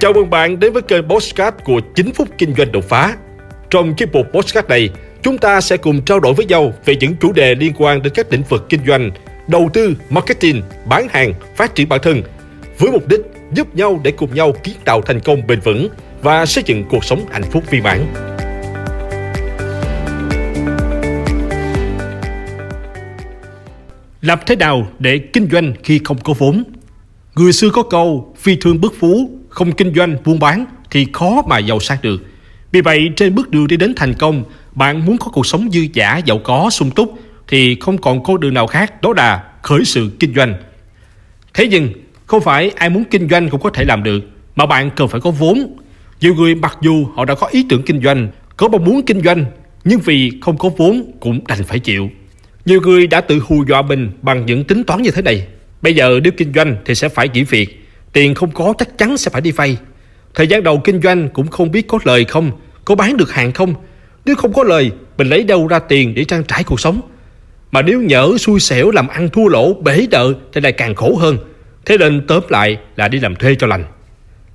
Chào mừng bạn đến với kênh Postcard của 9 phút kinh doanh đột phá. Trong chiếc mục Postcard này, chúng ta sẽ cùng trao đổi với nhau về những chủ đề liên quan đến các lĩnh vực kinh doanh, đầu tư, marketing, bán hàng, phát triển bản thân, với mục đích giúp nhau để cùng nhau kiến tạo thành công bền vững và xây dựng cuộc sống hạnh phúc viên mãn. Làm thế nào để kinh doanh khi không có vốn? Người xưa có câu phi thương bất phú, không kinh doanh buôn bán thì khó mà giàu sang được. Vì vậy trên bước đường đi đến thành công, bạn muốn có cuộc sống dư giả, giàu có, sung túc thì không còn con đường nào khác đó là khởi sự kinh doanh. Thế nhưng không phải ai muốn kinh doanh cũng có thể làm được mà bạn cần phải có vốn. Nhiều người mặc dù họ đã có ý tưởng kinh doanh, có mong muốn kinh doanh nhưng vì không có vốn cũng đành phải chịu. Nhiều người đã tự hù dọa mình bằng những tính toán như thế này. Bây giờ nếu kinh doanh thì sẽ phải nghỉ việc, tiền không có chắc chắn sẽ phải đi vay. Thời gian đầu kinh doanh cũng không biết có lời không, có bán được hàng không. Nếu không có lời, mình lấy đâu ra tiền để trang trải cuộc sống. Mà nếu nhỡ xui xẻo làm ăn thua lỗ, bể đợ thì lại càng khổ hơn. Thế nên tóm lại là đi làm thuê cho lành.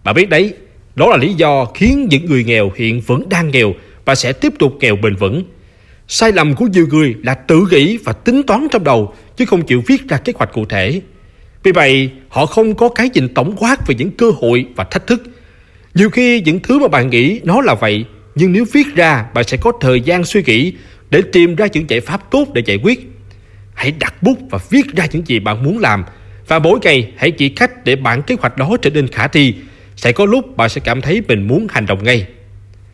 Bà biết đấy, đó là lý do khiến những người nghèo hiện vẫn đang nghèo và sẽ tiếp tục nghèo bền vững. Sai lầm của nhiều người là tự nghĩ và tính toán trong đầu chứ không chịu viết ra kế hoạch cụ thể. Vì vậy, họ không có cái nhìn tổng quát về những cơ hội và thách thức. Nhiều khi những thứ mà bạn nghĩ nó là vậy, nhưng nếu viết ra, bạn sẽ có thời gian suy nghĩ để tìm ra những giải pháp tốt để giải quyết. Hãy đặt bút và viết ra những gì bạn muốn làm và mỗi ngày hãy chỉ cách để bản kế hoạch đó trở nên khả thi. Sẽ có lúc bạn sẽ cảm thấy mình muốn hành động ngay.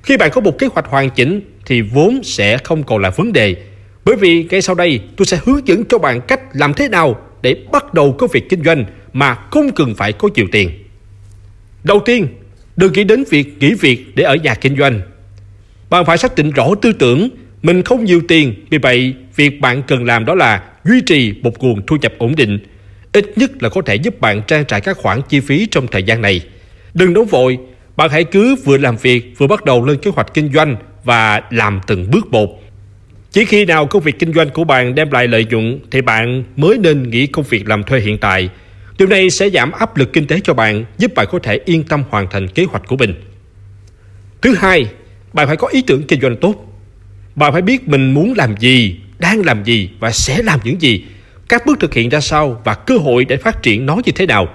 Khi bạn có một kế hoạch hoàn chỉnh thì vốn sẽ không còn là vấn đề. Bởi vì ngay sau đây tôi sẽ hướng dẫn cho bạn cách làm thế nào để bắt đầu công việc kinh doanh mà không cần phải có nhiều tiền. Đầu tiên, đừng nghĩ đến việc nghỉ việc để ở nhà kinh doanh. Bạn phải xác định rõ tư tưởng mình không nhiều tiền, vì vậy việc bạn cần làm đó là duy trì một nguồn thu nhập ổn định, ít nhất là có thể giúp bạn trang trải các khoản chi phí trong thời gian này. Đừng nóng vội, bạn hãy cứ vừa làm việc vừa bắt đầu lên kế hoạch kinh doanh và làm từng bước một. Chỉ khi nào công việc kinh doanh của bạn đem lại lợi nhuận thì bạn mới nên nghỉ công việc làm thuê hiện tại. Điều này sẽ giảm áp lực kinh tế cho bạn, giúp bạn có thể yên tâm hoàn thành kế hoạch của mình. Thứ hai, bạn phải có ý tưởng kinh doanh tốt. Bạn phải biết mình muốn làm gì, đang làm gì và sẽ làm những gì, các bước thực hiện ra sao và cơ hội để phát triển nó như thế nào.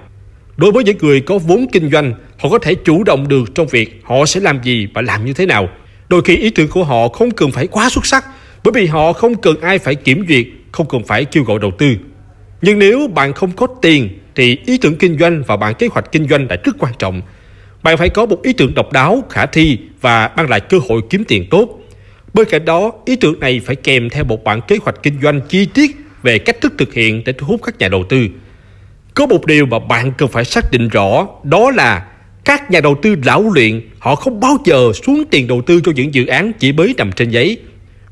Đối với những người có vốn kinh doanh, họ có thể chủ động được trong việc họ sẽ làm gì và làm như thế nào. Đôi khi ý tưởng của họ không cần phải quá xuất sắc, bởi vì họ không cần ai phải kiểm duyệt, không cần phải kêu gọi đầu tư. Nhưng nếu bạn không có tiền thì ý tưởng kinh doanh và bản kế hoạch kinh doanh là rất quan trọng. Bạn phải có một ý tưởng độc đáo, khả thi và mang lại cơ hội kiếm tiền tốt. Bên cạnh đó, ý tưởng này phải kèm theo một bản kế hoạch kinh doanh chi tiết về cách thức thực hiện để thu hút các nhà đầu tư. Có một điều mà bạn cần phải xác định rõ đó là các nhà đầu tư lão luyện họ không bao giờ xuống tiền đầu tư cho những dự án chỉ mới nằm trên giấy.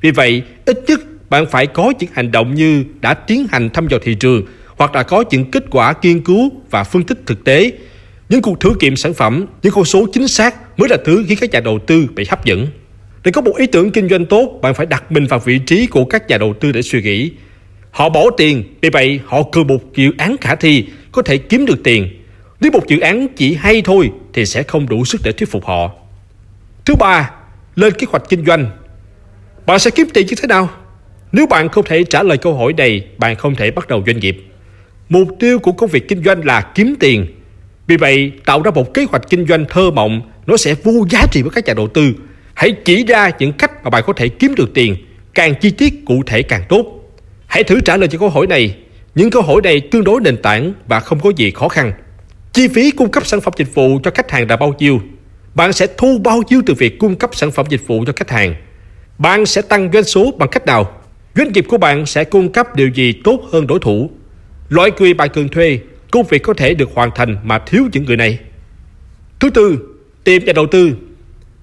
Vì vậy, ít nhất bạn phải có những hành động như đã tiến hành thăm dò thị trường hoặc đã có những kết quả nghiên cứu và phân tích thực tế. Những cuộc thử nghiệm sản phẩm, những con số chính xác mới là thứ khiến các nhà đầu tư bị hấp dẫn. Để có một ý tưởng kinh doanh tốt, bạn phải đặt mình vào vị trí của các nhà đầu tư để suy nghĩ. Họ bỏ tiền, vì vậy họ cần một dự án khả thi, có thể kiếm được tiền. Nếu một dự án chỉ hay thôi thì sẽ không đủ sức để thuyết phục họ. Thứ ba, lên kế hoạch kinh doanh. Bạn sẽ kiếm tiền như thế nào? Nếu bạn không thể trả lời câu hỏi này, bạn không thể bắt đầu doanh nghiệp. Mục tiêu của công việc kinh doanh là kiếm tiền. Vì vậy, tạo ra một kế hoạch kinh doanh thơ mộng, nó sẽ vô giá trị với các nhà đầu tư. Hãy chỉ ra những cách mà bạn có thể kiếm được tiền, càng chi tiết cụ thể càng tốt. Hãy thử trả lời cho câu hỏi này. Những câu hỏi này tương đối nền tảng và không có gì khó khăn. Chi phí cung cấp sản phẩm dịch vụ cho khách hàng là bao nhiêu? Bạn sẽ thu bao nhiêu từ việc cung cấp sản phẩm dịch vụ cho khách hàng? Bạn sẽ tăng doanh số bằng cách nào? Doanh nghiệp của bạn sẽ cung cấp điều gì tốt hơn đối thủ? Loại người bạn cần thuê, công việc có thể được hoàn thành mà thiếu những người này. Thứ tư, tìm nhà đầu tư.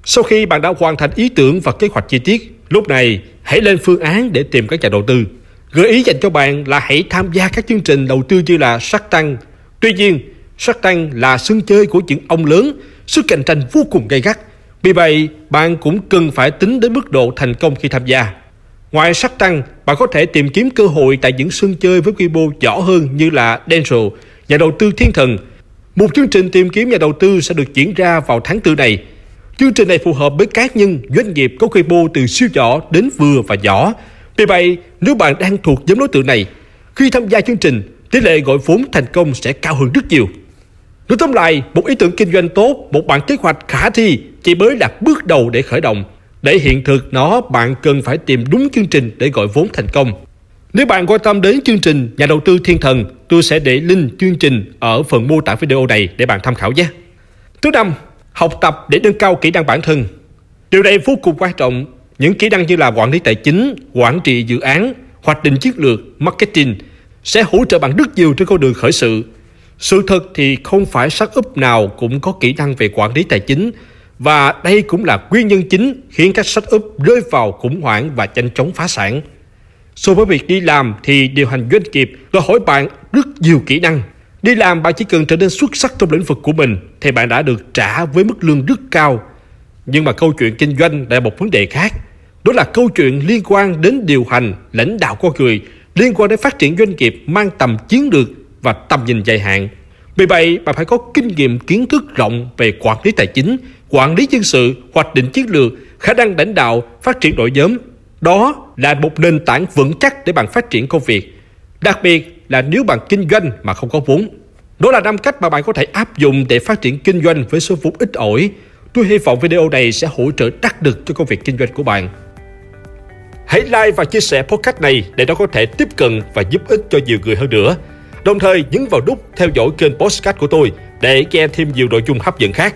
Sau khi bạn đã hoàn thành ý tưởng và kế hoạch chi tiết, lúc này hãy lên phương án để tìm các nhà đầu tư. Gợi ý dành cho bạn là hãy tham gia các chương trình đầu tư như là Shark Tank. Tuy nhiên, Shark Tank là sân chơi của những ông lớn, sức cạnh tranh vô cùng gay gắt. Vì vậy, bạn cũng cần phải tính đến mức độ thành công khi tham gia. Ngoài sắc tăng, bạn có thể tìm kiếm cơ hội tại những sân chơi với quy mô nhỏ hơn như là Denso, nhà đầu tư thiên thần. Một chương trình tìm kiếm nhà đầu tư sẽ được diễn ra vào tháng 4 này. Chương trình này phù hợp với cá nhân, doanh nghiệp có quy mô từ siêu nhỏ đến vừa và nhỏ. Vì vậy, nếu bạn đang thuộc nhóm đối tượng này, khi tham gia chương trình, tỷ lệ gọi vốn thành công sẽ cao hơn rất nhiều. Nói tóm lại, một ý tưởng kinh doanh tốt, một bản kế hoạch khả thi chỉ mới đặt bước đầu để khởi động. Để hiện thực nó, bạn cần phải tìm đúng chương trình để gọi vốn thành công. Nếu bạn quan tâm đến chương trình Nhà đầu tư thiên thần, tôi sẽ để link chương trình ở phần mô tả video này để bạn tham khảo nhé. Thứ năm, học tập để nâng cao kỹ năng bản thân. Điều này vô cùng quan trọng. Những kỹ năng như là quản lý tài chính, quản trị dự án, hoạch định chiến lược, marketing sẽ hỗ trợ bạn rất nhiều trên con đường khởi sự. Sự thật thì không phải startup nào cũng có kỹ năng về quản lý tài chính và đây cũng là nguyên nhân chính khiến các startup rơi vào khủng hoảng và nhanh chóng phá sản. So với việc đi làm thì điều hành doanh nghiệp đòi hỏi bạn rất nhiều kỹ năng. Đi làm bạn chỉ cần trở nên xuất sắc trong lĩnh vực của mình thì bạn đã được trả với mức lương rất cao. Nhưng mà câu chuyện kinh doanh là một vấn đề khác. Đó là câu chuyện liên quan đến điều hành, lãnh đạo con người, liên quan đến phát triển doanh nghiệp mang tầm chiến lược và tầm nhìn dài hạn. Vì vậy, bạn phải có kinh nghiệm kiến thức rộng về quản lý tài chính, quản lý nhân sự, hoạch định chiến lược, khả năng lãnh đạo, phát triển đội nhóm. Đó là một nền tảng vững chắc để bạn phát triển công việc. Đặc biệt là nếu bạn kinh doanh mà không có vốn. Đó là năm cách mà bạn có thể áp dụng để phát triển kinh doanh với số vốn ít ỏi. Tôi hy vọng video này sẽ hỗ trợ đắc lực cho công việc kinh doanh của bạn. Hãy like và chia sẻ podcast này để nó có thể tiếp cận và giúp ích cho nhiều người hơn nữa. Đồng thời nhấn vào nút theo dõi kênh podcast của tôi để nghe thêm nhiều nội dung hấp dẫn khác.